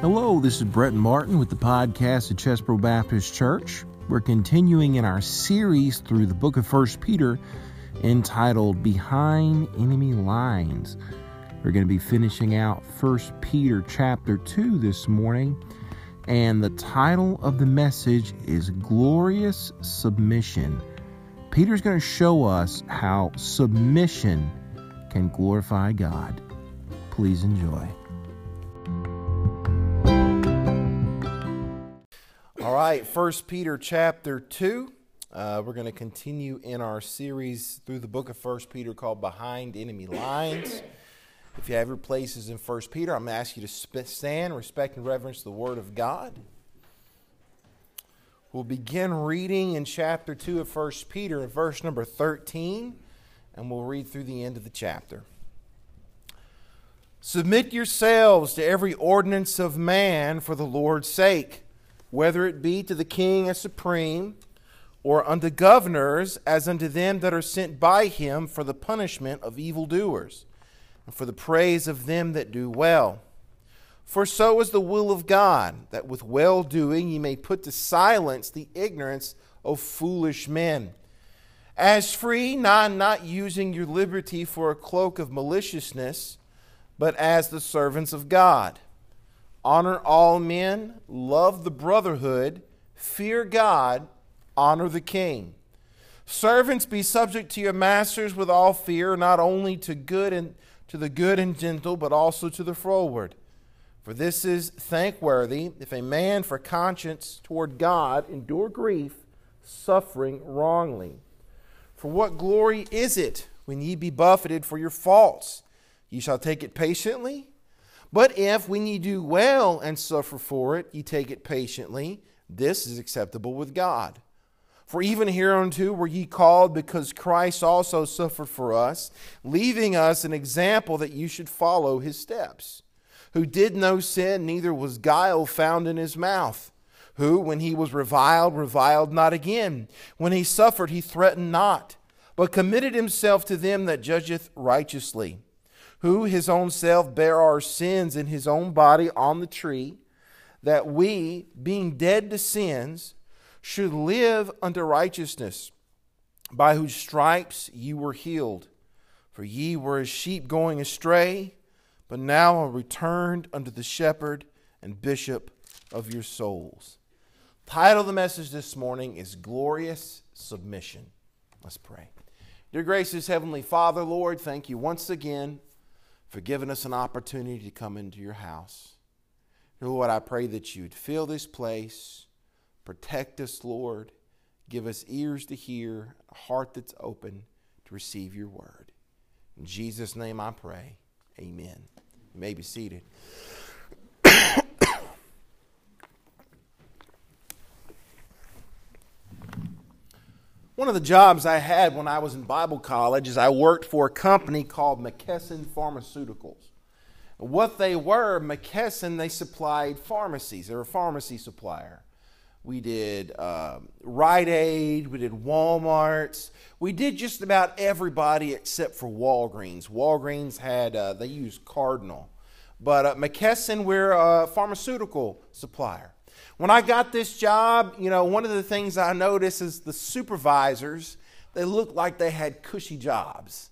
Hello, this is Brett Martin with the podcast at Chesbro Baptist Church. We're continuing in our series through the book of First Peter entitled Behind Enemy Lines. We're going to be finishing out First Peter chapter 2 this morning, and the title of the message is Glorious Submission. Peter's going to show us how submission can glorify God. Please enjoy. All right, First Peter chapter 2. Uh, we're going to continue in our series through the book of First Peter called Behind Enemy Lines. If you have your places in First Peter, I'm going to ask you to stand, respect and reverence the Word of God. We'll begin reading in chapter 2 of First Peter, in verse number 13, and we'll read through the end of the chapter. Submit yourselves to every ordinance of man for the Lord's sake, whether it be to the king as supreme, or unto governors as unto them that are sent by him for the punishment of evildoers, and for the praise of them that do well. For so is the will of God, that with well doing ye may put to silence the ignorance of foolish men. As free, not, not using your liberty for a cloak of maliciousness, but as the servants of God. Honor all men, love the brotherhood, fear God, honor the king. Servants, be subject to your masters with all fear, not only to good and to the good and gentle, but also to the froward. For this is thankworthy if a man for conscience toward God endure grief, suffering wrongly. For what glory is it when ye be buffeted for your faults? Ye shall take it patiently. But if, when ye do well and suffer for it, ye take it patiently, this is acceptable with God. For even hereunto were ye called, because Christ also suffered for us, leaving us an example that you should follow his steps who did no sin, neither was guile found in his mouth, who, when he was reviled, reviled not again. When he suffered, he threatened not, but committed himself to them that judgeth righteously, who his own self bare our sins in his own body on the tree, that we, being dead to sins, should live unto righteousness, by whose stripes ye were healed. For ye were as sheep going astray but now are returned unto the shepherd and bishop of your souls. Title of the message this morning is Glorious Submission. Let's pray. Dear gracious Heavenly Father, Lord, thank you once again for giving us an opportunity to come into your house. Lord, I pray that you'd fill this place, protect us, Lord, give us ears to hear, a heart that's open to receive your word. In Jesus' name I pray. Amen. You may be seated. One of the jobs I had when I was in Bible college is I worked for a company called McKesson Pharmaceuticals. What they were, McKesson, they supplied pharmacies. They were a pharmacy supplier. We did uh, Rite Aid, we did Walmart's, we did just about everybody except for Walgreens. Walgreens had, uh, they used Cardinal. But uh, McKesson, we're a pharmaceutical supplier. When I got this job, you know, one of the things I noticed is the supervisors, they looked like they had cushy jobs.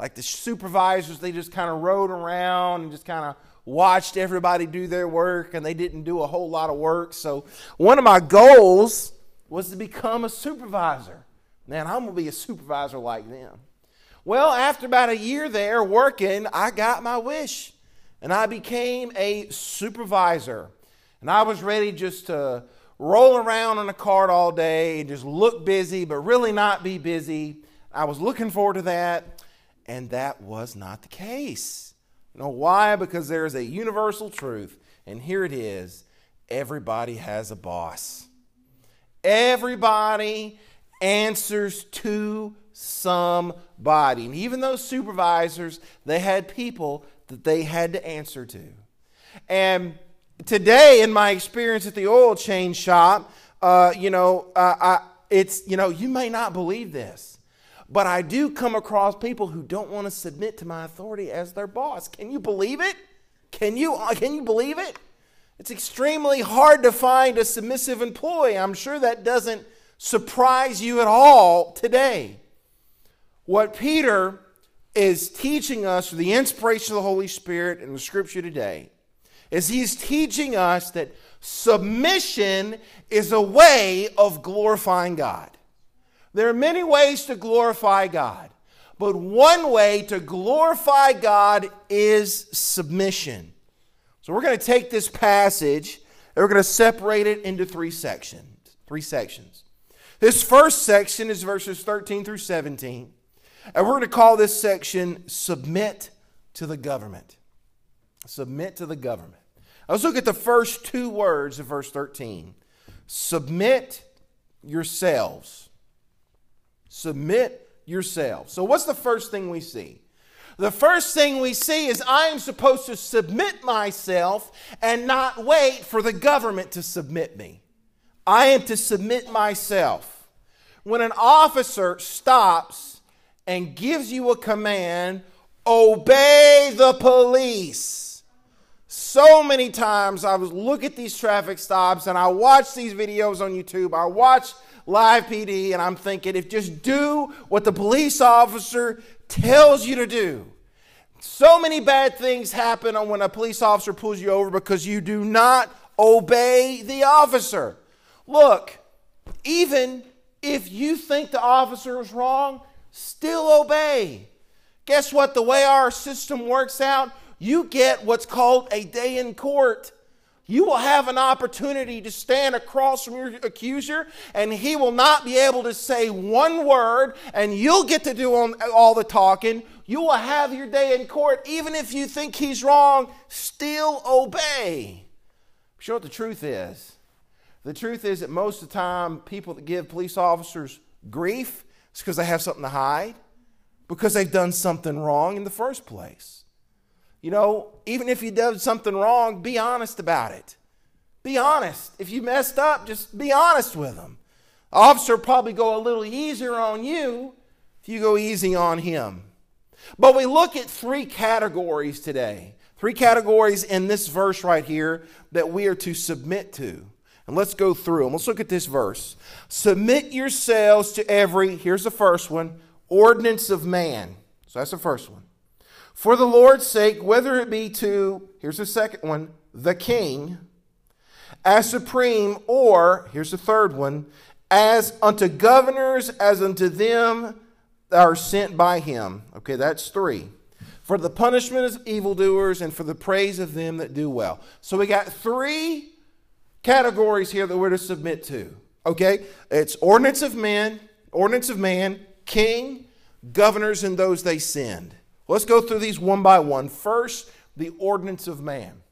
Like the supervisors, they just kind of rode around and just kind of watched everybody do their work and they didn't do a whole lot of work. So, one of my goals was to become a supervisor. Man, I'm going to be a supervisor like them. Well, after about a year there working, I got my wish and I became a supervisor. And I was ready just to roll around in a cart all day and just look busy, but really not be busy. I was looking forward to that, and that was not the case. You know why? Because there is a universal truth, and here it is everybody has a boss. Everybody answers to somebody. And even those supervisors, they had people that they had to answer to. And today, in my experience at the oil change shop, uh, you know, uh, I, it's, you know, you may not believe this. But I do come across people who don't want to submit to my authority as their boss. Can you believe it? Can you, uh, can you believe it? It's extremely hard to find a submissive employee. I'm sure that doesn't surprise you at all today. What Peter is teaching us through the inspiration of the Holy Spirit in the scripture today is he's teaching us that submission is a way of glorifying God. There are many ways to glorify God, but one way to glorify God is submission. So we're going to take this passage and we're going to separate it into three sections. Three sections. This first section is verses 13 through 17. And we're going to call this section Submit to the Government. Submit to the government. Let's look at the first two words of verse 13. Submit yourselves. Submit yourselves. So, what's the first thing we see? The first thing we see is I am supposed to submit myself and not wait for the government to submit me. I am to submit myself. When an officer stops and gives you a command, obey the police. So many times I was look at these traffic stops and I watch these videos on YouTube. I watch live PD and I'm thinking if just do what the police officer tells you to do. So many bad things happen when a police officer pulls you over because you do not obey the officer. Look, even if you think the officer is wrong, still obey. Guess what? The way our system works out, you get what's called a day in court. You will have an opportunity to stand across from your accuser, and he will not be able to say one word, and you'll get to do all the talking. You will have your day in court, even if you think he's wrong, still obey. But you know what the truth is? The truth is that most of the time, people that give police officers grief it's because they have something to hide, because they've done something wrong in the first place. You know, even if you did something wrong, be honest about it. Be honest. If you messed up, just be honest with them. Officer probably go a little easier on you if you go easy on him. But we look at three categories today. Three categories in this verse right here that we are to submit to. And let's go through them. Let's look at this verse. Submit yourselves to every, here's the first one, ordinance of man. So that's the first one. For the Lord's sake, whether it be to, here's the second one, the king, as supreme, or, here's the third one, as unto governors, as unto them that are sent by him. Okay, that's three. For the punishment of evildoers and for the praise of them that do well. So we got three categories here that we're to submit to. Okay? It's ordinance of men, ordinance of man, king, governors, and those they send. Let's go through these one by one. First, the ordinance of man.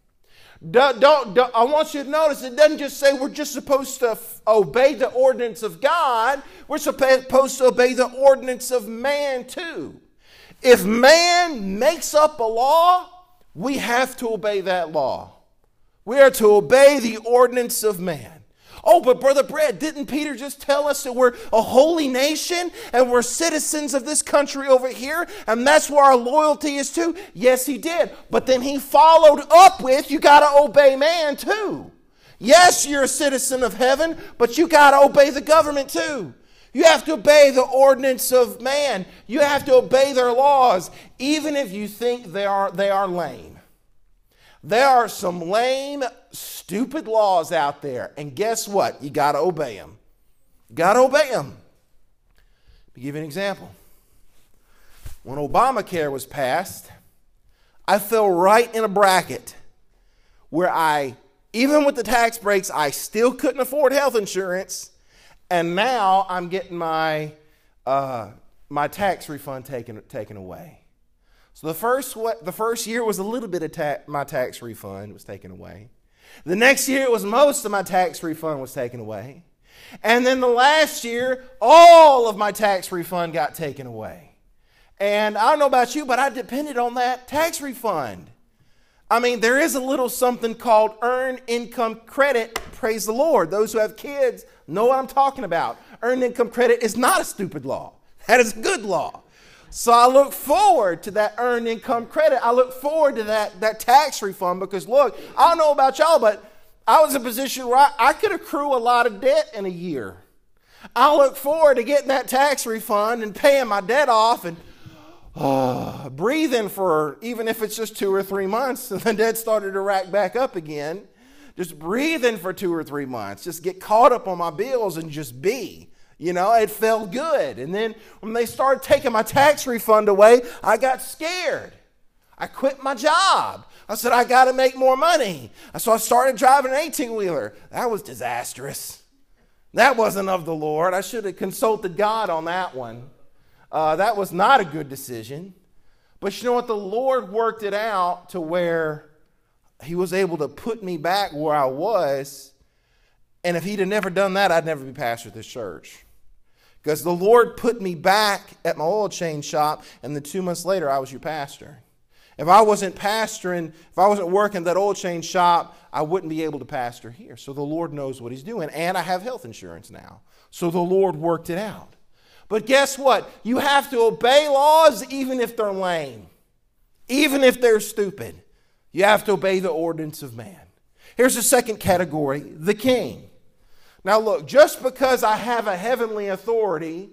Don't, don't, don't, I want you to notice it doesn't just say we're just supposed to f- obey the ordinance of God, we're supposed to obey the ordinance of man too. If man makes up a law, we have to obey that law. We are to obey the ordinance of man. Oh, but Brother Brad, didn't Peter just tell us that we're a holy nation and we're citizens of this country over here and that's where our loyalty is to? Yes, he did. But then he followed up with, you got to obey man too. Yes, you're a citizen of heaven, but you got to obey the government too. You have to obey the ordinance of man. You have to obey their laws, even if you think they are, they are lame. There are some lame, stupid laws out there, and guess what? You got to obey them. Got to obey them. Let me give you an example. When Obamacare was passed, I fell right in a bracket where I, even with the tax breaks, I still couldn't afford health insurance, and now I'm getting my uh, my tax refund taken taken away. So the first, the first year was a little bit of ta- my tax refund was taken away. The next year, it was most of my tax refund was taken away. And then the last year, all of my tax refund got taken away. And I don't know about you, but I depended on that tax refund. I mean, there is a little something called earned income credit. Praise the Lord. Those who have kids know what I'm talking about. Earned income credit is not a stupid law, that is a good law. So I look forward to that earned income credit. I look forward to that, that tax refund because, look, I don't know about y'all, but I was in a position where I, I could accrue a lot of debt in a year. I look forward to getting that tax refund and paying my debt off and uh, breathing for even if it's just two or three months. And the debt started to rack back up again. Just breathing for two or three months. Just get caught up on my bills and just be. You know, it felt good. And then when they started taking my tax refund away, I got scared. I quit my job. I said, I got to make more money. So I started driving an 18 wheeler. That was disastrous. That wasn't of the Lord. I should have consulted God on that one. Uh, that was not a good decision. But you know what? The Lord worked it out to where He was able to put me back where I was. And if He'd have never done that, I'd never be pastor of this church. Because the Lord put me back at my oil change shop, and then two months later, I was your pastor. If I wasn't pastoring, if I wasn't working that oil change shop, I wouldn't be able to pastor here. So the Lord knows what He's doing. And I have health insurance now. So the Lord worked it out. But guess what? You have to obey laws even if they're lame, even if they're stupid. You have to obey the ordinance of man. Here's the second category the king. Now, look, just because I have a heavenly authority,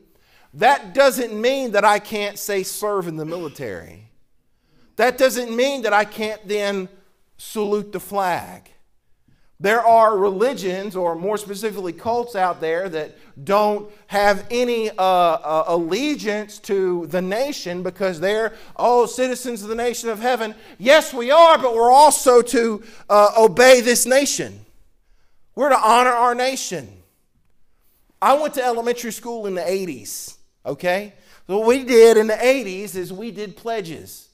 that doesn't mean that I can't say serve in the military. That doesn't mean that I can't then salute the flag. There are religions, or more specifically, cults out there that don't have any uh, uh, allegiance to the nation because they're, oh, citizens of the nation of heaven. Yes, we are, but we're also to uh, obey this nation. We're to honor our nation. I went to elementary school in the 80s, okay? So what we did in the 80s is we did pledges.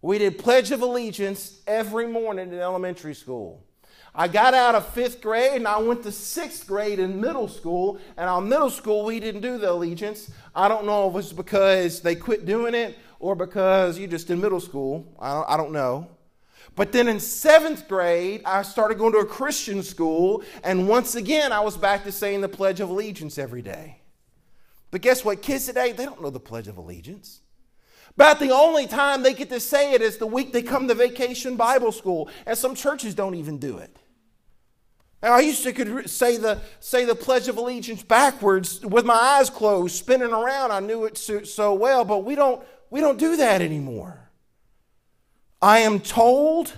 We did Pledge of Allegiance every morning in elementary school. I got out of fifth grade and I went to sixth grade in middle school. And on middle school, we didn't do the allegiance. I don't know if it was because they quit doing it or because you're just in middle school. I don't, I don't know. But then in seventh grade, I started going to a Christian school, and once again, I was back to saying the Pledge of Allegiance every day. But guess what? Kids today, they don't know the Pledge of Allegiance. About the only time they get to say it is the week they come to vacation Bible school, and some churches don't even do it. Now, I used to could say the, say the Pledge of Allegiance backwards with my eyes closed, spinning around. I knew it so, so well, but we don't, we don't do that anymore. I am told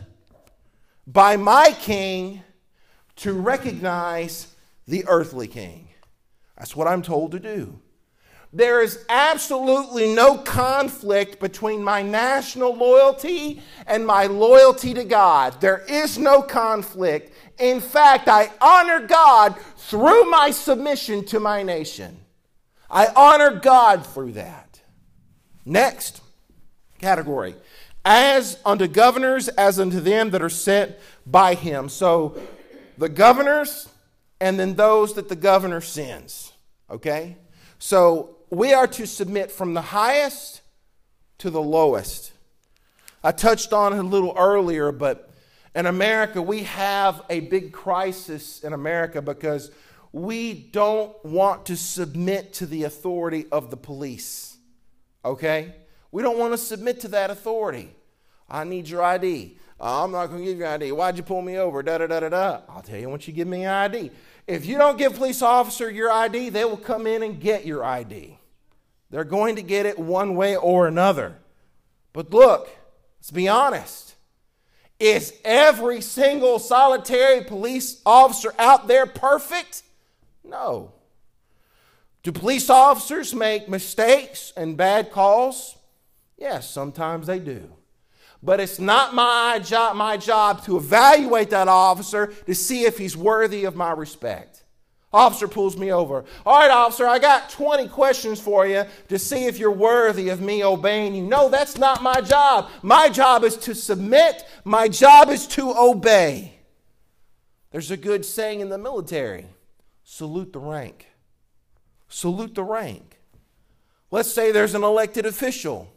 by my king to recognize the earthly king. That's what I'm told to do. There is absolutely no conflict between my national loyalty and my loyalty to God. There is no conflict. In fact, I honor God through my submission to my nation. I honor God through that. Next category as unto governors, as unto them that are sent by him. So the governors and then those that the governor sends. Okay? So we are to submit from the highest to the lowest. I touched on it a little earlier, but in America, we have a big crisis in America because we don't want to submit to the authority of the police. Okay? We don't want to submit to that authority. I need your ID. Uh, I'm not going to give you ID. Why'd you pull me over? Da da da da da. I'll tell you once you give me your ID. If you don't give police officer your ID, they will come in and get your ID. They're going to get it one way or another. But look, let's be honest. Is every single solitary police officer out there perfect? No. Do police officers make mistakes and bad calls? Yes, sometimes they do. But it's not my job, my job to evaluate that officer to see if he's worthy of my respect. Officer pulls me over. All right, officer, I got 20 questions for you to see if you're worthy of me obeying you. No, that's not my job. My job is to submit, my job is to obey. There's a good saying in the military salute the rank. Salute the rank. Let's say there's an elected official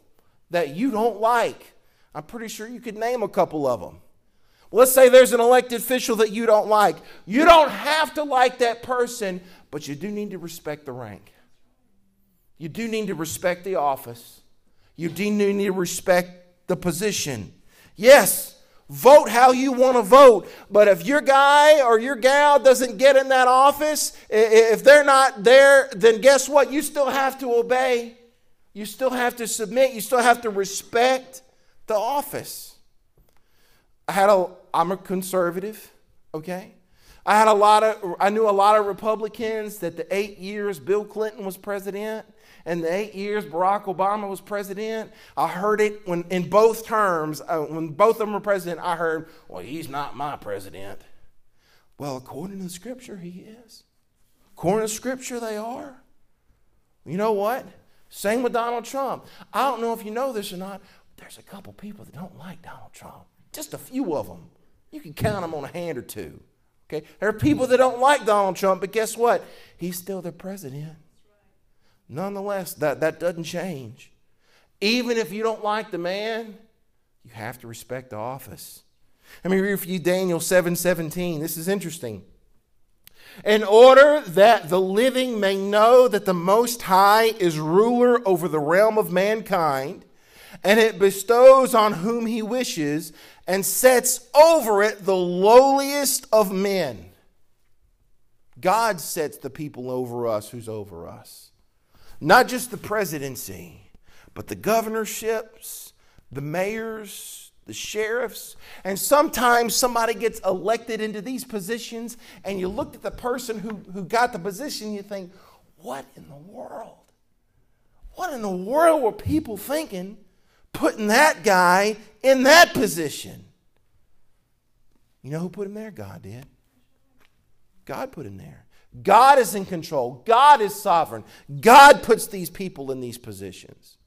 that you don't like. I'm pretty sure you could name a couple of them. Let's say there's an elected official that you don't like. You don't have to like that person, but you do need to respect the rank. You do need to respect the office. You do need to respect the position. Yes, Vote how you want to vote. But if your guy or your gal doesn't get in that office, if they're not there, then guess what? You still have to obey. You still have to submit. You still have to respect the office. I had a I'm a conservative, okay? I had a lot of I knew a lot of Republicans that the 8 years Bill Clinton was president and the eight years Barack Obama was president, I heard it when in both terms, uh, when both of them were president, I heard, well, he's not my president. Well, according to scripture, he is. According to scripture, they are. You know what? Same with Donald Trump. I don't know if you know this or not, there's a couple people that don't like Donald Trump. Just a few of them. You can count them on a hand or two. Okay? There are people that don't like Donald Trump, but guess what? He's still their president. Nonetheless, that, that doesn't change. Even if you don't like the man, you have to respect the office. Let me read for you Daniel 7 17. This is interesting. In order that the living may know that the Most High is ruler over the realm of mankind, and it bestows on whom he wishes, and sets over it the lowliest of men. God sets the people over us who's over us. Not just the presidency, but the governorships, the mayors, the sheriffs. And sometimes somebody gets elected into these positions, and you look at the person who, who got the position, you think, what in the world? What in the world were people thinking putting that guy in that position? You know who put him there? God did. God put him there. God is in control. God is sovereign. God puts these people in these positions.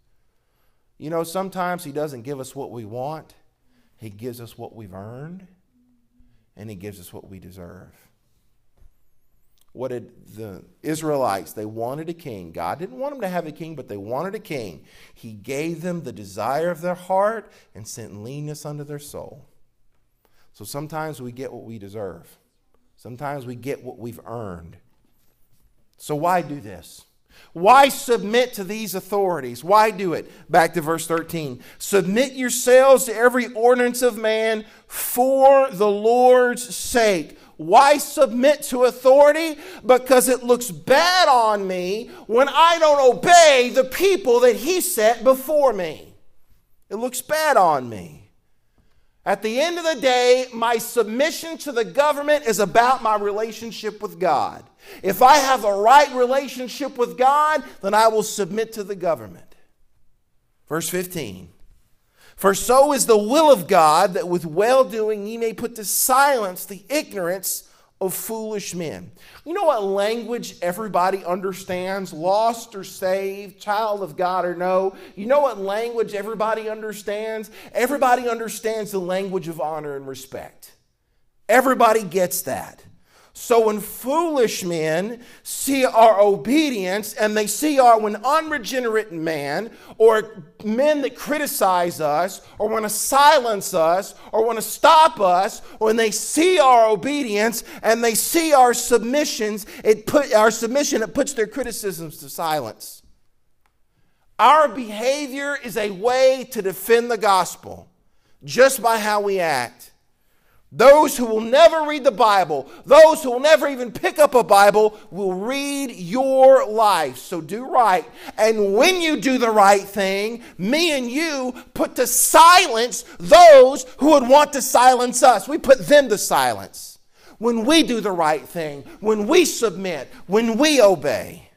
You know, sometimes He doesn't give us what we want, He gives us what we've earned, and He gives us what we deserve. What did the Israelites? They wanted a king. God didn't want them to have a king, but they wanted a king. He gave them the desire of their heart and sent leanness unto their soul. So sometimes we get what we deserve. Sometimes we get what we've earned. So, why do this? Why submit to these authorities? Why do it? Back to verse 13. Submit yourselves to every ordinance of man for the Lord's sake. Why submit to authority? Because it looks bad on me when I don't obey the people that He set before me. It looks bad on me. At the end of the day, my submission to the government is about my relationship with God. If I have a right relationship with God, then I will submit to the government. Verse 15 For so is the will of God that with well doing ye may put to silence the ignorance of foolish men. You know what language everybody understands, lost or saved, child of God or no? You know what language everybody understands? Everybody understands the language of honor and respect. Everybody gets that. So when foolish men see our obedience and they see our when unregenerate man or men that criticize us or want to silence us or want to stop us, when they see our obedience and they see our submissions, it put our submission, it puts their criticisms to silence. Our behavior is a way to defend the gospel just by how we act. Those who will never read the Bible, those who will never even pick up a Bible, will read your life. So do right. And when you do the right thing, me and you put to silence those who would want to silence us. We put them to silence. When we do the right thing, when we submit, when we obey.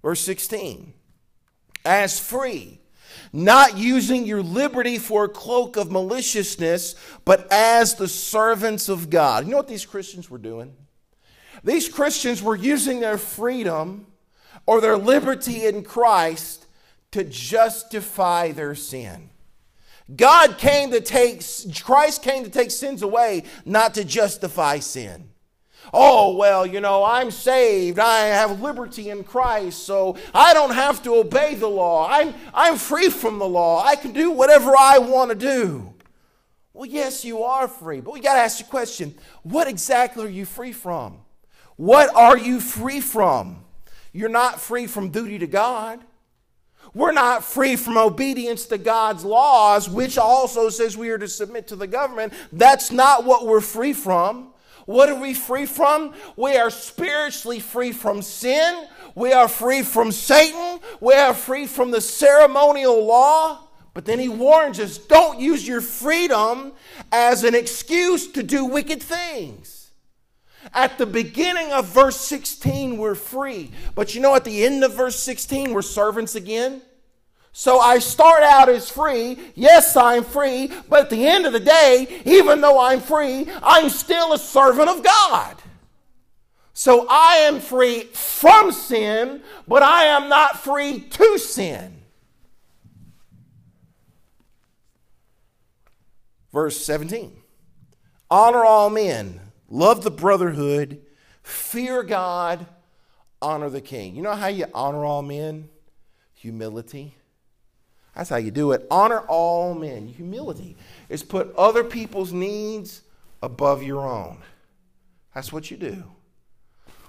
Verse 16 As free not using your liberty for a cloak of maliciousness, but as the servants of God. You know what these Christians were doing? These Christians were using their freedom or their liberty in Christ to justify their sin. God came to take, Christ came to take sins away, not to justify sin oh, well, you know, I'm saved. I have liberty in Christ, so I don't have to obey the law. I'm, I'm free from the law. I can do whatever I want to do. Well, yes, you are free, but we got to ask the question what exactly are you free from? What are you free from? You're not free from duty to God. We're not free from obedience to God's laws, which also says we are to submit to the government. That's not what we're free from. What are we free from? We are spiritually free from sin. We are free from Satan. We are free from the ceremonial law. But then he warns us don't use your freedom as an excuse to do wicked things. At the beginning of verse 16, we're free. But you know, at the end of verse 16, we're servants again. So I start out as free. Yes, I'm free. But at the end of the day, even though I'm free, I'm still a servant of God. So I am free from sin, but I am not free to sin. Verse 17 Honor all men, love the brotherhood, fear God, honor the king. You know how you honor all men? Humility. That's how you do it. Honor all men. Humility is put other people's needs above your own. That's what you do.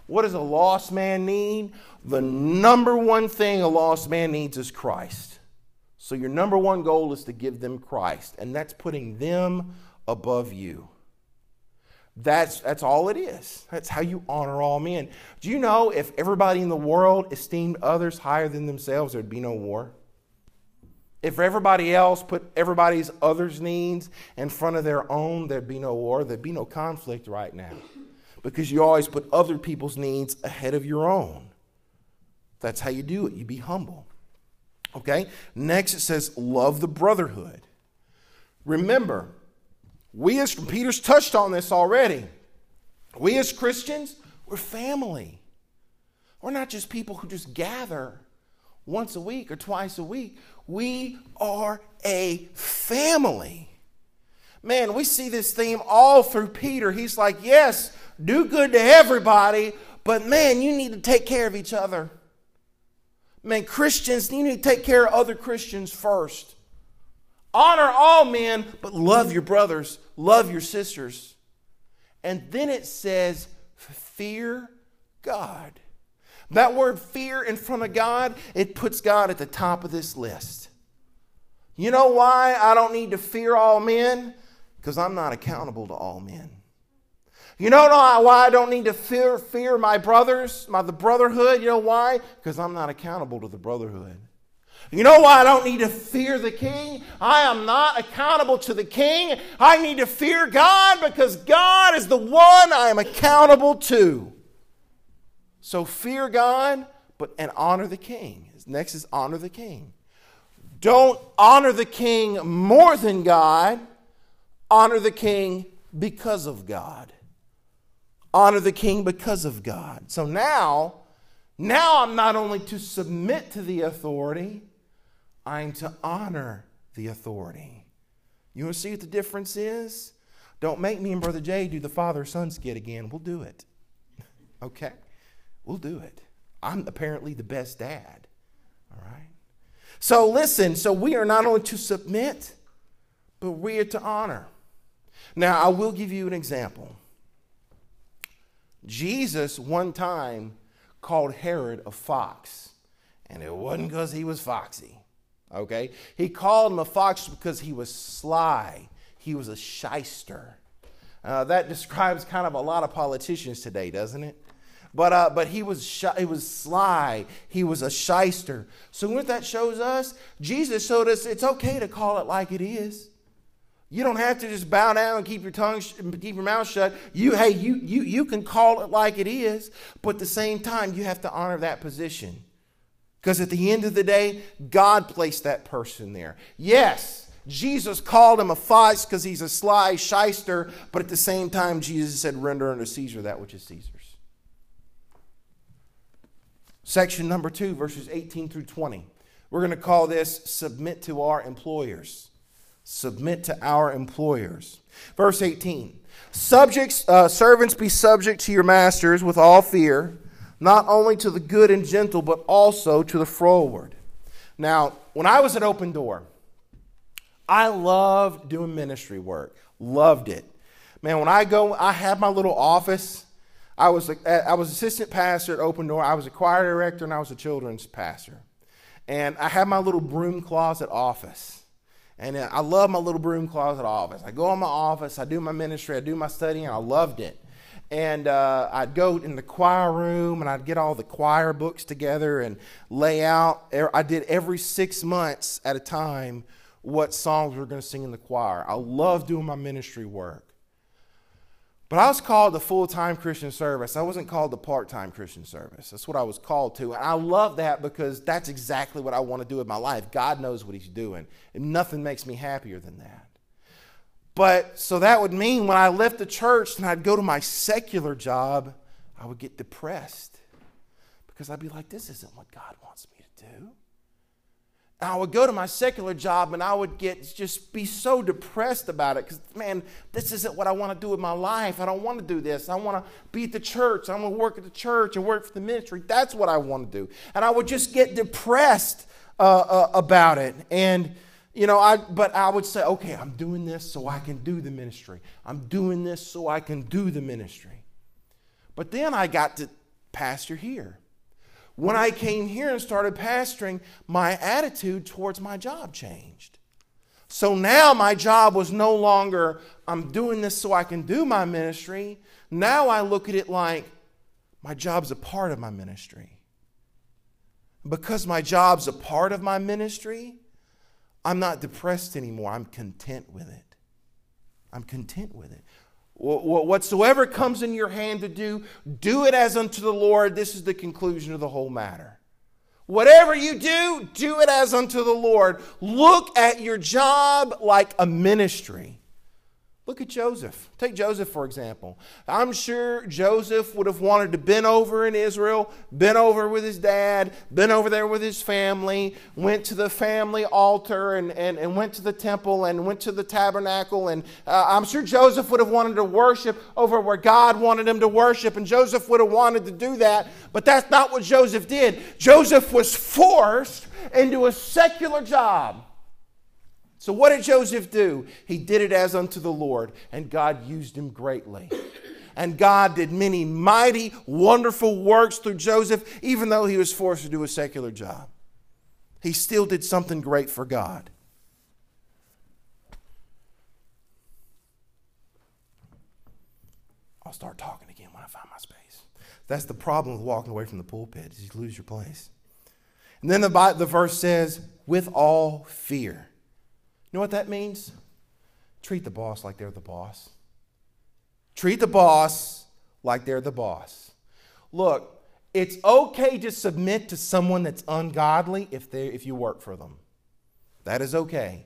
What does a lost man need? The number one thing a lost man needs is Christ. So your number one goal is to give them Christ, and that's putting them above you. That's, that's all it is. That's how you honor all men. Do you know if everybody in the world esteemed others higher than themselves, there'd be no war? If everybody else put everybody's others' needs in front of their own, there'd be no war, there'd be no conflict right now. Because you always put other people's needs ahead of your own. That's how you do it. You be humble. Okay? Next it says, love the brotherhood. Remember, we as Peter's touched on this already. We as Christians, we're family. We're not just people who just gather once a week or twice a week. We are a family. Man, we see this theme all through Peter. He's like, yes, do good to everybody, but man, you need to take care of each other. Man, Christians, you need to take care of other Christians first. Honor all men, but love your brothers, love your sisters. And then it says, fear God. That word fear in front of God, it puts God at the top of this list. You know why I don't need to fear all men? Because I'm not accountable to all men. You know why I don't need to fear, fear my brothers, my the brotherhood? You know why? Because I'm not accountable to the brotherhood. You know why I don't need to fear the king? I am not accountable to the king. I need to fear God because God is the one I am accountable to. So fear God, but and honor the king. Next is honor the king. Don't honor the king more than God. Honor the king because of God. Honor the king because of God. So now, now I'm not only to submit to the authority, I'm to honor the authority. You want to see what the difference is? Don't make me and Brother Jay do the father son skit again. We'll do it. okay? We'll do it. I'm apparently the best dad. All right? So listen, so we are not only to submit, but we are to honor. Now, I will give you an example. Jesus one time called Herod a fox, and it wasn't because he was foxy. Okay? He called him a fox because he was sly, he was a shyster. Uh, that describes kind of a lot of politicians today, doesn't it? But, uh, but he, was shy, he was sly. He was a shyster. So what that shows us, Jesus showed us it's okay to call it like it is. You don't have to just bow down and keep your tongue, keep your mouth shut. You, hey, you, you, you can call it like it is, but at the same time, you have to honor that position. Because at the end of the day, God placed that person there. Yes, Jesus called him a fox because he's a sly shyster, but at the same time, Jesus said, render unto Caesar that which is Caesar's. Section number two, verses 18 through 20. We're going to call this submit to our employers. Submit to our employers. Verse 18 Subjects, uh, servants, be subject to your masters with all fear, not only to the good and gentle, but also to the froward. Now, when I was at Open Door, I loved doing ministry work. Loved it. Man, when I go, I have my little office I was, a, I was assistant pastor at Open Door. I was a choir director and I was a children's pastor. And I had my little broom closet office. And I love my little broom closet office. I go in my office, I do my ministry, I do my studying, I loved it. And uh, I'd go in the choir room and I'd get all the choir books together and lay out. I did every six months at a time what songs we were going to sing in the choir. I love doing my ministry work. But I was called to full time Christian service. I wasn't called to part time Christian service. That's what I was called to. And I love that because that's exactly what I want to do with my life. God knows what He's doing, and nothing makes me happier than that. But so that would mean when I left the church and I'd go to my secular job, I would get depressed because I'd be like, this isn't what God wants me to do. I would go to my secular job and I would get just be so depressed about it because man, this isn't what I want to do with my life. I don't want to do this. I want to be at the church. I want to work at the church and work for the ministry. That's what I want to do. And I would just get depressed uh, uh, about it. And you know, I but I would say, okay, I'm doing this so I can do the ministry. I'm doing this so I can do the ministry. But then I got to pastor here. When I came here and started pastoring, my attitude towards my job changed. So now my job was no longer, I'm doing this so I can do my ministry. Now I look at it like my job's a part of my ministry. Because my job's a part of my ministry, I'm not depressed anymore. I'm content with it. I'm content with it. Whatsoever comes in your hand to do, do it as unto the Lord. This is the conclusion of the whole matter. Whatever you do, do it as unto the Lord. Look at your job like a ministry. Look at Joseph. Take Joseph, for example. I'm sure Joseph would have wanted to been over in Israel, been over with his dad, been over there with his family, went to the family altar and, and, and went to the temple and went to the tabernacle. And uh, I'm sure Joseph would have wanted to worship over where God wanted him to worship. And Joseph would have wanted to do that. But that's not what Joseph did. Joseph was forced into a secular job. So, what did Joseph do? He did it as unto the Lord, and God used him greatly. And God did many mighty, wonderful works through Joseph, even though he was forced to do a secular job. He still did something great for God. I'll start talking again when I find my space. That's the problem with walking away from the pulpit, is you lose your place. And then the, the verse says, with all fear. Know what that means? Treat the boss like they're the boss. Treat the boss like they're the boss. Look, it's okay to submit to someone that's ungodly if, they, if you work for them. That is okay.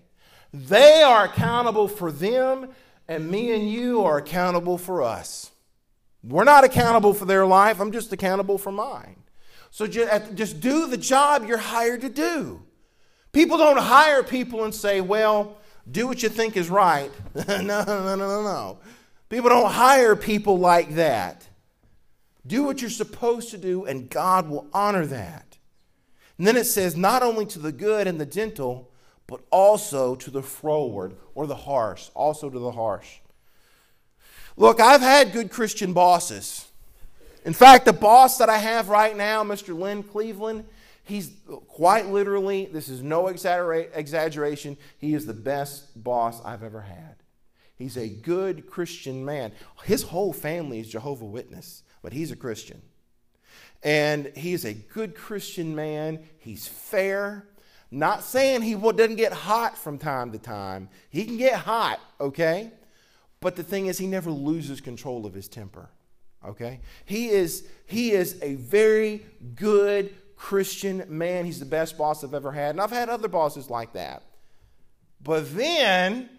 They are accountable for them, and me and you are accountable for us. We're not accountable for their life, I'm just accountable for mine. So just, just do the job you're hired to do. People don't hire people and say, well, do what you think is right. no, no, no, no, no. People don't hire people like that. Do what you're supposed to do, and God will honor that. And then it says, not only to the good and the gentle, but also to the froward or the harsh, also to the harsh. Look, I've had good Christian bosses. In fact, the boss that I have right now, Mr. Lynn Cleveland, He's quite literally, this is no exaggeration, he is the best boss I've ever had. He's a good Christian man. His whole family is Jehovah Witness, but he's a Christian. And he is a good Christian man. He's fair. Not saying he doesn't get hot from time to time. He can get hot, okay? But the thing is, he never loses control of his temper, okay? He is, he is a very good Christian man. He's the best boss I've ever had. And I've had other bosses like that. But then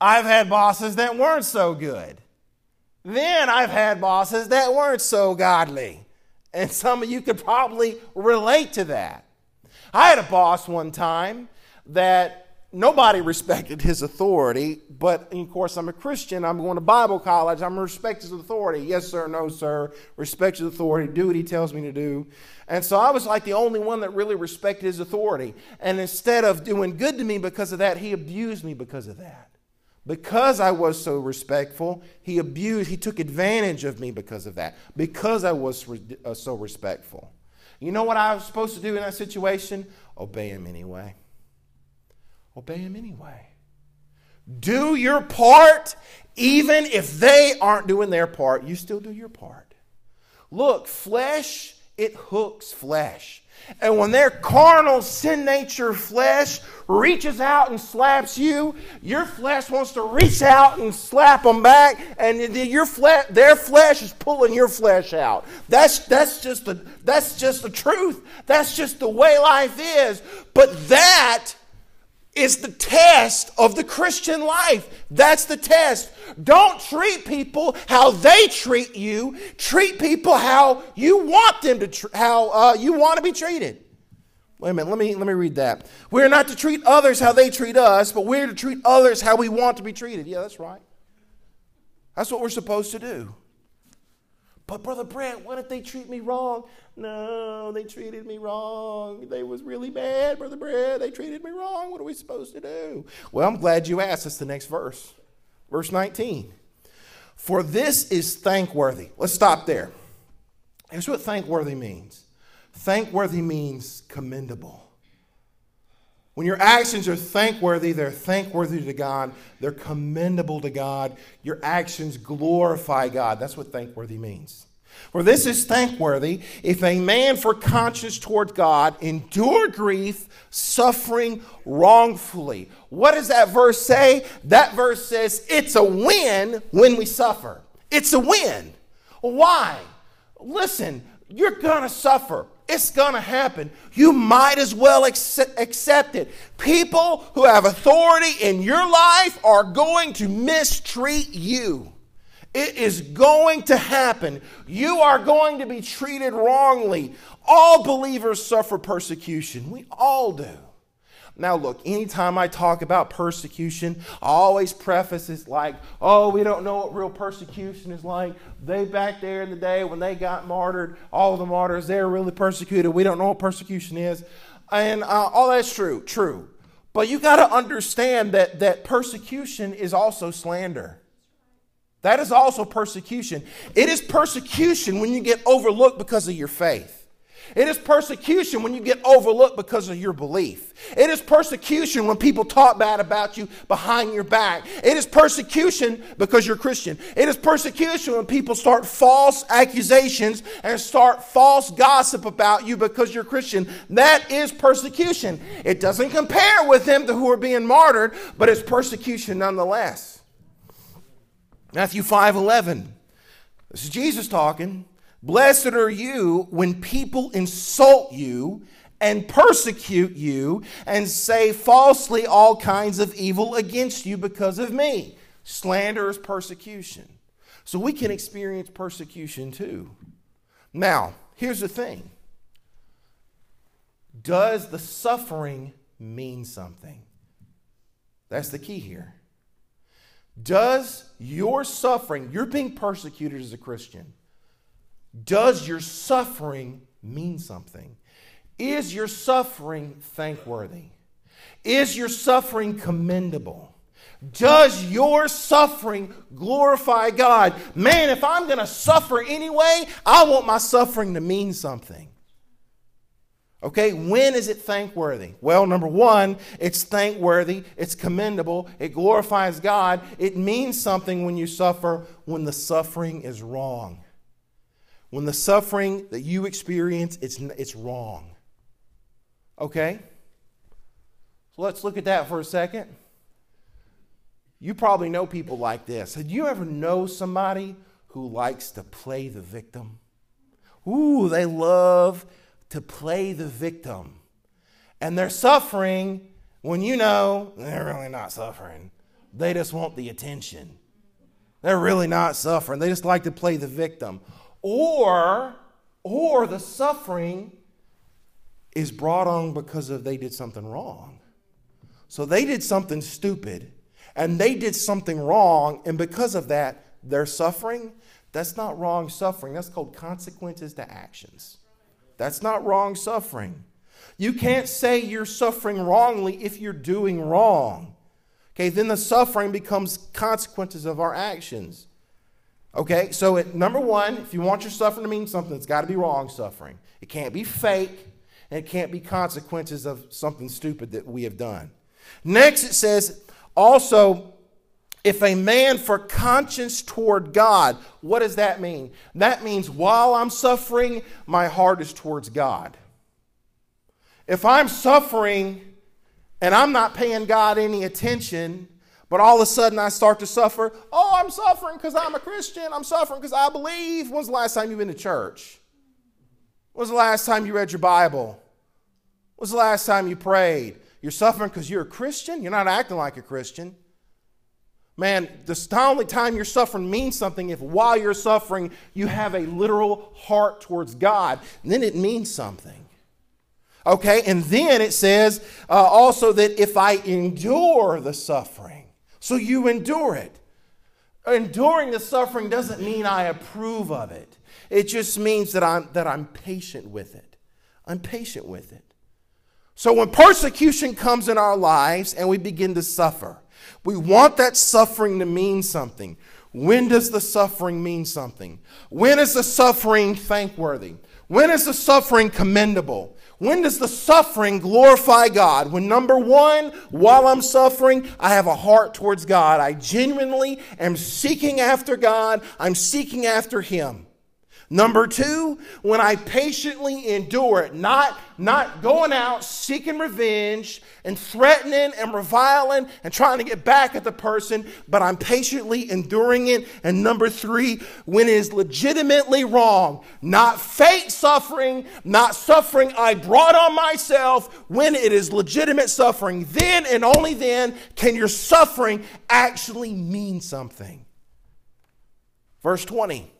I've had bosses that weren't so good. Then I've had bosses that weren't so godly. And some of you could probably relate to that. I had a boss one time that nobody respected his authority, but of course, I'm a Christian. I'm going to Bible college. I'm respect his authority. Yes, sir. No, sir. Respect his authority. Do what he tells me to do. And so I was like the only one that really respected his authority. And instead of doing good to me because of that, he abused me because of that. Because I was so respectful, he abused, he took advantage of me because of that. Because I was uh, so respectful. You know what I was supposed to do in that situation? Obey him anyway. Obey him anyway. Do your part, even if they aren't doing their part, you still do your part. Look, flesh, it hooks flesh. And when their carnal sin nature flesh reaches out and slaps you, your flesh wants to reach out and slap them back, and your flesh, their flesh is pulling your flesh out. That's, that's, just the, that's just the truth. That's just the way life is. But that is the test of the Christian life. That's the test. Don't treat people how they treat you. Treat people how you want them to tr- how uh, you want to be treated. Wait a minute. Let me let me read that. We're not to treat others how they treat us, but we're to treat others how we want to be treated. Yeah, that's right. That's what we're supposed to do. But brother Brent, what if they treat me wrong? No, they treated me wrong. They was really bad, brother Brent. They treated me wrong. What are we supposed to do? Well, I'm glad you asked. That's the next verse. Verse 19. For this is thankworthy. Let's stop there. Here's what thankworthy means. Thankworthy means commendable. When your actions are thankworthy, they're thankworthy to God, they're commendable to God. Your actions glorify God. That's what thankworthy means. For this is thankworthy if a man for conscience toward God endure grief, suffering wrongfully. What does that verse say? That verse says it's a win when we suffer. It's a win. Why? Listen, you're going to suffer. It's going to happen. You might as well accept it. People who have authority in your life are going to mistreat you. It is going to happen. You are going to be treated wrongly. All believers suffer persecution. We all do. Now, look, anytime I talk about persecution, I always preface it like, oh, we don't know what real persecution is like. They back there in the day when they got martyred, all the martyrs, they're really persecuted. We don't know what persecution is. And uh, all that's true, true. But you got to understand that, that persecution is also slander. That is also persecution. It is persecution when you get overlooked because of your faith. It is persecution when you get overlooked because of your belief. It is persecution when people talk bad about you behind your back. It is persecution because you're Christian. It is persecution when people start false accusations and start false gossip about you because you're Christian. That is persecution. It doesn't compare with them to who are being martyred, but it's persecution nonetheless. Matthew 5 11. This is Jesus talking. Blessed are you when people insult you and persecute you and say falsely all kinds of evil against you because of me. Slander is persecution. So we can experience persecution too. Now, here's the thing Does the suffering mean something? That's the key here. Does your suffering, you're being persecuted as a Christian, does your suffering mean something? Is your suffering thankworthy? Is your suffering commendable? Does your suffering glorify God? Man, if I'm going to suffer anyway, I want my suffering to mean something. Okay, when is it thankworthy? Well, number one, it's thankworthy, it's commendable, it glorifies God. It means something when you suffer when the suffering is wrong. When the suffering that you experience, it's, it's wrong. Okay? So let's look at that for a second. You probably know people like this. Did you ever know somebody who likes to play the victim? Ooh, they love to play the victim. And they're suffering when you know they're really not suffering. They just want the attention. They're really not suffering. They just like to play the victim or or the suffering is brought on because of they did something wrong. So they did something stupid and they did something wrong and because of that they're suffering. That's not wrong suffering. That's called consequences to actions. That's not wrong suffering. You can't say you're suffering wrongly if you're doing wrong. Okay, then the suffering becomes consequences of our actions. Okay, so number one, if you want your suffering to mean something, it's got to be wrong suffering. It can't be fake. and it can't be consequences of something stupid that we have done. Next, it says also, if a man for conscience toward God, what does that mean? That means while I'm suffering, my heart is towards God. If I'm suffering and I'm not paying God any attention, but all of a sudden I start to suffer, oh, I'm suffering because I'm a Christian. I'm suffering because I believe. When's the last time you've been to church? When's the last time you read your Bible? When's the last time you prayed? You're suffering because you're a Christian? You're not acting like a Christian. Man, the only time you're suffering means something if while you're suffering you have a literal heart towards God. Then it means something. Okay, and then it says uh, also that if I endure the suffering, so you endure it. Enduring the suffering doesn't mean I approve of it. It just means that I'm, that I'm patient with it. I'm patient with it. So when persecution comes in our lives and we begin to suffer, we want that suffering to mean something. When does the suffering mean something? When is the suffering thankworthy? When is the suffering commendable? When does the suffering glorify God? When number one, while I'm suffering, I have a heart towards God. I genuinely am seeking after God. I'm seeking after Him. Number two, when I patiently endure it, not, not going out seeking revenge and threatening and reviling and trying to get back at the person, but I'm patiently enduring it. And number three, when it is legitimately wrong, not fake suffering, not suffering I brought on myself, when it is legitimate suffering, then and only then can your suffering actually mean something. Verse 20.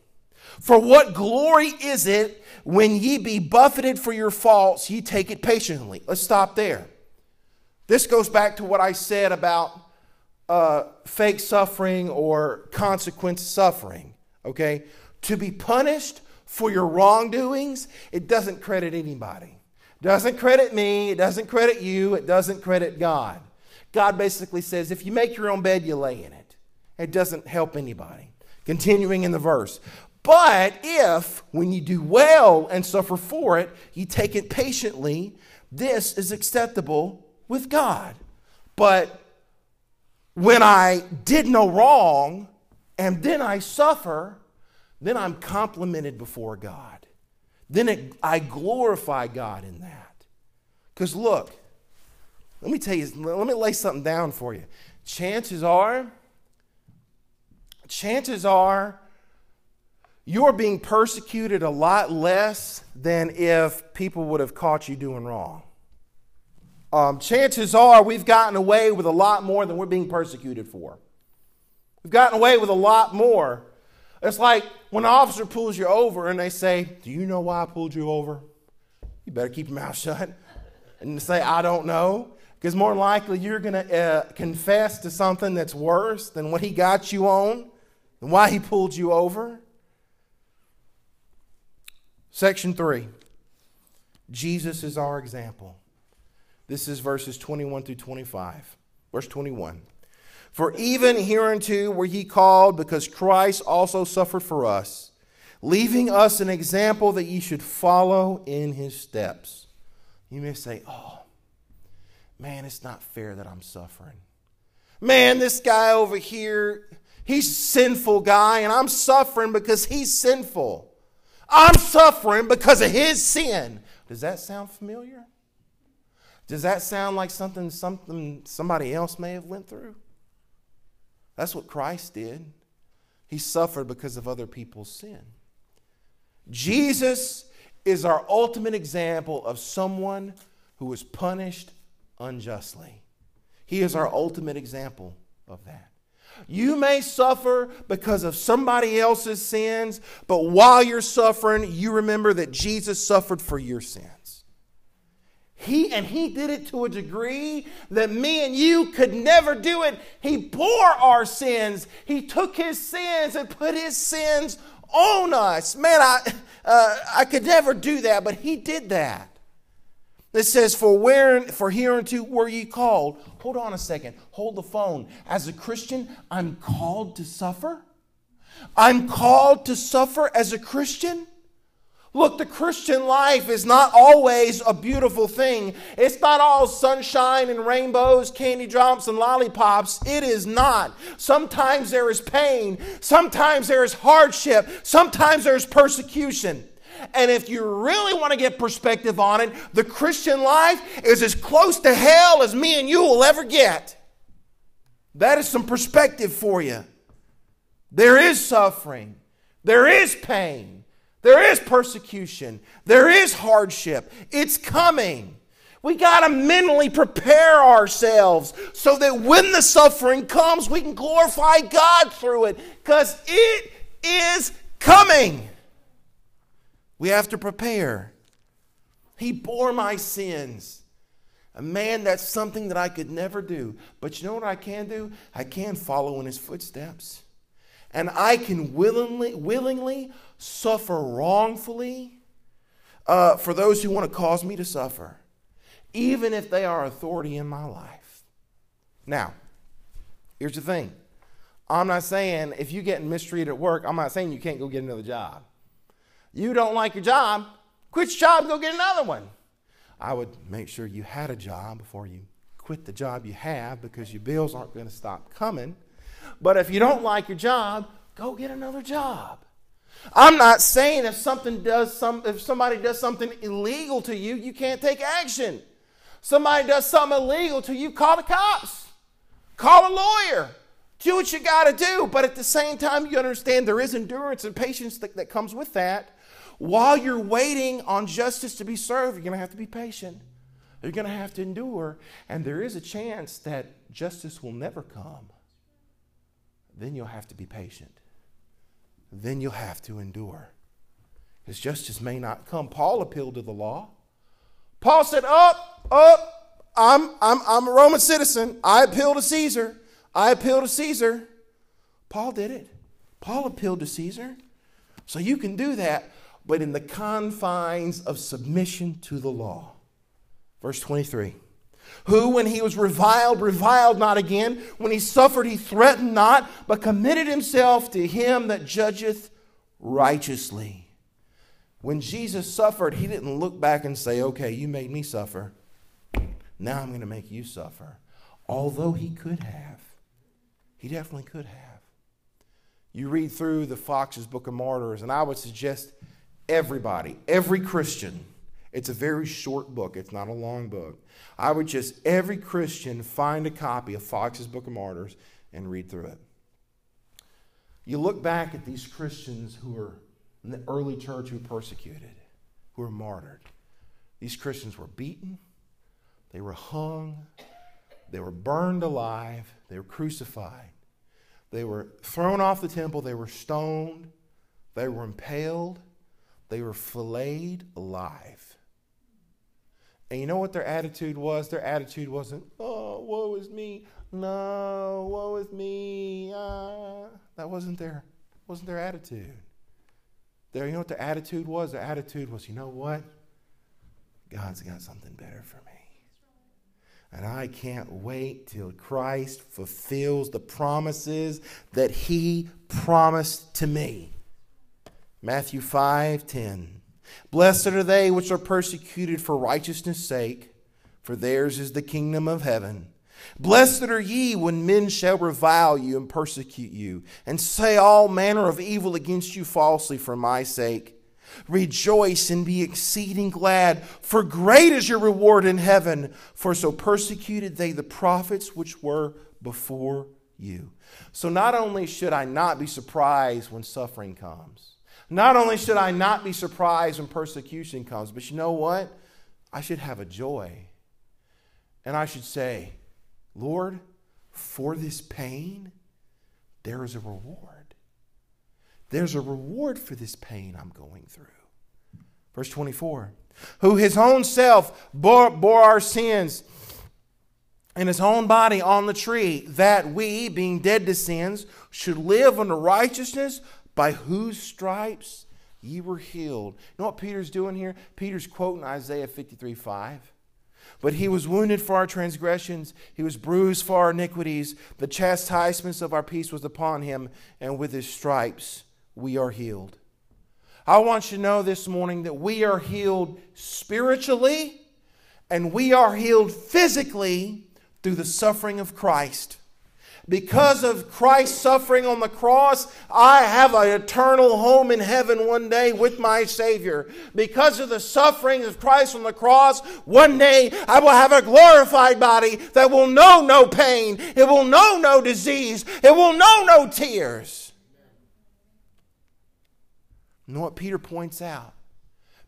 For what glory is it when ye be buffeted for your faults, ye take it patiently? Let's stop there. This goes back to what I said about uh, fake suffering or consequence suffering. Okay? To be punished for your wrongdoings, it doesn't credit anybody. It doesn't credit me, it doesn't credit you, it doesn't credit God. God basically says if you make your own bed, you lay in it. It doesn't help anybody. Continuing in the verse, but if, when you do well and suffer for it, you take it patiently, this is acceptable with God. But when I did no wrong and then I suffer, then I'm complimented before God. Then it, I glorify God in that. Because look, let me tell you, let me lay something down for you. Chances are, chances are, you're being persecuted a lot less than if people would have caught you doing wrong. Um, chances are we've gotten away with a lot more than we're being persecuted for. We've gotten away with a lot more. It's like when an officer pulls you over and they say, Do you know why I pulled you over? You better keep your mouth shut and say, I don't know. Because more likely you're going to uh, confess to something that's worse than what he got you on and why he pulled you over. Section 3 Jesus is our example. This is verses 21 through 25. Verse 21. For even hereunto were ye called, because Christ also suffered for us, leaving us an example that ye should follow in his steps. You may say, Oh, man, it's not fair that I'm suffering. Man, this guy over here, he's a sinful guy, and I'm suffering because he's sinful. I'm suffering because of his sin. Does that sound familiar? Does that sound like something, something somebody else may have went through? That's what Christ did. He suffered because of other people's sin. Jesus is our ultimate example of someone who was punished unjustly. He is our ultimate example of that. You may suffer because of somebody else's sins, but while you're suffering, you remember that Jesus suffered for your sins. He and he did it to a degree that me and you could never do it. He bore our sins. He took his sins and put his sins on us. Man, I uh, I could never do that, but he did that. It says, For where for hereunto were ye called? Hold on a second. Hold the phone. As a Christian, I'm called to suffer. I'm called to suffer as a Christian. Look, the Christian life is not always a beautiful thing. It's not all sunshine and rainbows, candy drops, and lollipops. It is not. Sometimes there is pain. Sometimes there is hardship. Sometimes there's persecution. And if you really want to get perspective on it, the Christian life is as close to hell as me and you will ever get. That is some perspective for you. There is suffering, there is pain. There is persecution. There is hardship. It's coming. We got to mentally prepare ourselves so that when the suffering comes, we can glorify God through it because it is coming. We have to prepare. He bore my sins. A man, that's something that I could never do. But you know what I can do? I can follow in his footsteps. And I can willingly, willingly suffer wrongfully uh, for those who want to cause me to suffer, even if they are authority in my life. Now, here's the thing I'm not saying if you get mistreated at work, I'm not saying you can't go get another job. You don't like your job, quit your job go get another one. I would make sure you had a job before you quit the job you have because your bills aren't going to stop coming. But if you don't like your job, go get another job. I'm not saying if something does some if somebody does something illegal to you, you can't take action. Somebody does something illegal to you, call the cops. Call a lawyer. Do what you got to do. But at the same time, you understand there is endurance and patience that, that comes with that. While you're waiting on justice to be served, you're going to have to be patient. You're going to have to endure. And there is a chance that justice will never come. Then you'll have to be patient then you'll have to endure. Because justice may not come. Paul appealed to the law. Paul said, Up, up, I'm, I'm, I'm a Roman citizen. I appeal to Caesar. I appeal to Caesar. Paul did it. Paul appealed to Caesar. So you can do that, but in the confines of submission to the law. Verse 23 who, when he was reviled, reviled not again. When he suffered, he threatened not, but committed himself to him that judgeth righteously. When Jesus suffered, he didn't look back and say, Okay, you made me suffer. Now I'm going to make you suffer. Although he could have. He definitely could have. You read through the Foxe's Book of Martyrs, and I would suggest everybody, every Christian, it's a very short book, it's not a long book. I would just, every Christian, find a copy of Foxe's Book of Martyrs and read through it. You look back at these Christians who were in the early church who were persecuted, who were martyred. These Christians were beaten, they were hung, they were burned alive, they were crucified, they were thrown off the temple, they were stoned, they were impaled, they were filleted alive. And you know what their attitude was? Their attitude wasn't, oh, woe is me. No, woe is me. Ah. That wasn't their, wasn't their attitude. Their, you know what their attitude was? Their attitude was, you know what? God's got something better for me. And I can't wait till Christ fulfills the promises that he promised to me. Matthew 5 10. Blessed are they which are persecuted for righteousness' sake, for theirs is the kingdom of heaven. Blessed are ye when men shall revile you and persecute you, and say all manner of evil against you falsely for my sake. Rejoice and be exceeding glad, for great is your reward in heaven, for so persecuted they the prophets which were before you. So not only should I not be surprised when suffering comes, not only should I not be surprised when persecution comes, but you know what? I should have a joy. And I should say, Lord, for this pain, there is a reward. There's a reward for this pain I'm going through. Verse 24 Who his own self bore, bore our sins in his own body on the tree, that we, being dead to sins, should live unto righteousness by whose stripes ye were healed. You know what Peter's doing here? Peter's quoting Isaiah 53 5. But he was wounded for our transgressions, he was bruised for our iniquities. The chastisements of our peace was upon him, and with his stripes we are healed. I want you to know this morning that we are healed spiritually and we are healed physically through the suffering of Christ. Because of Christ's suffering on the cross, I have an eternal home in heaven one day with my Savior. Because of the suffering of Christ on the cross, one day I will have a glorified body that will know no pain, it will know no disease, it will know no tears. Know what Peter points out?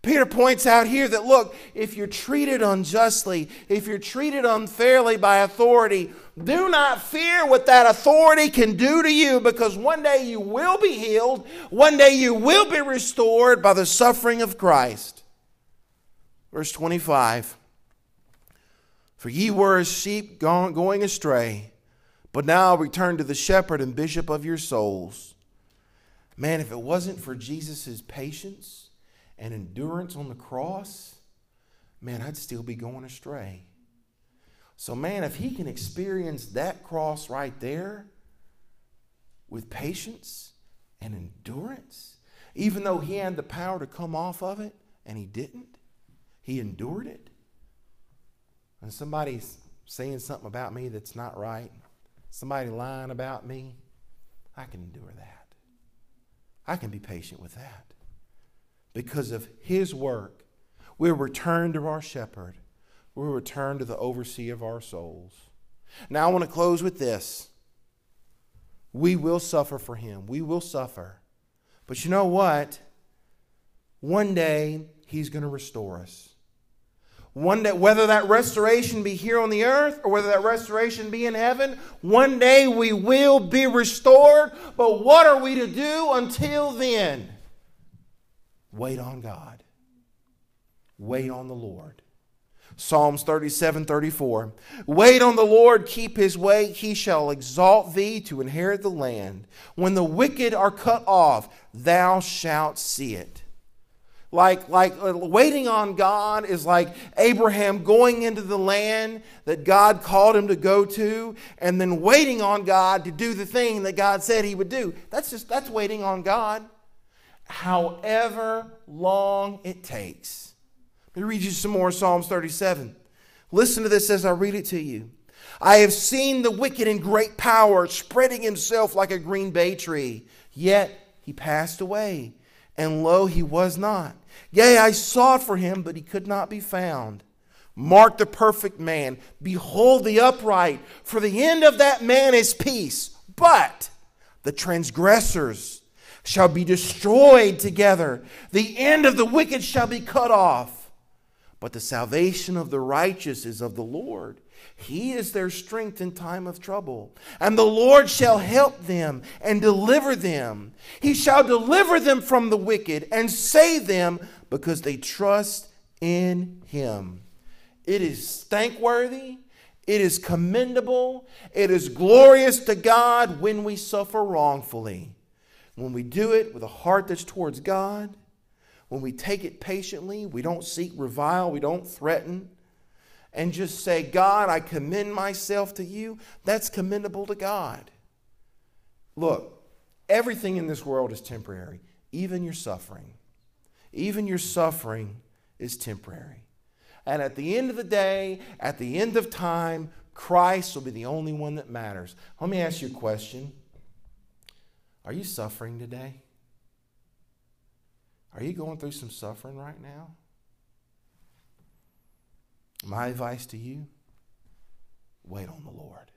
Peter points out here that look, if you're treated unjustly, if you're treated unfairly by authority, do not fear what that authority can do to you because one day you will be healed. One day you will be restored by the suffering of Christ. Verse 25 For ye were as sheep going astray, but now return to the shepherd and bishop of your souls. Man, if it wasn't for Jesus' patience, and endurance on the cross, man, I'd still be going astray. So, man, if he can experience that cross right there with patience and endurance, even though he had the power to come off of it and he didn't, he endured it. And somebody's saying something about me that's not right, somebody lying about me, I can endure that. I can be patient with that because of his work, we return to our shepherd. We return to the overseer of our souls. Now, I want to close with this. We will suffer for him. We will suffer. But you know what? One day, he's going to restore us. One day, whether that restoration be here on the earth or whether that restoration be in heaven, one day we will be restored. But what are we to do until then? Wait on God. Wait on the Lord. Psalms 37 34. Wait on the Lord, keep his way, he shall exalt thee to inherit the land. When the wicked are cut off, thou shalt see it. Like, like uh, waiting on God is like Abraham going into the land that God called him to go to, and then waiting on God to do the thing that God said he would do. That's just that's waiting on God however long it takes. Let me read you some more Psalms 37. Listen to this as I read it to you. I have seen the wicked in great power, spreading himself like a green bay tree. Yet he passed away, and lo, he was not. Yea, I sought for him, but he could not be found. Mark the perfect man. Behold the upright, for the end of that man is peace. But the transgressors, shall be destroyed together. The end of the wicked shall be cut off. But the salvation of the righteous is of the Lord. He is their strength in time of trouble. And the Lord shall help them and deliver them. He shall deliver them from the wicked and save them because they trust in him. It is thankworthy. It is commendable. It is glorious to God when we suffer wrongfully. When we do it with a heart that's towards God, when we take it patiently, we don't seek revile, we don't threaten, and just say, God, I commend myself to you, that's commendable to God. Look, everything in this world is temporary, even your suffering. Even your suffering is temporary. And at the end of the day, at the end of time, Christ will be the only one that matters. Let me ask you a question. Are you suffering today? Are you going through some suffering right now? My advice to you wait on the Lord.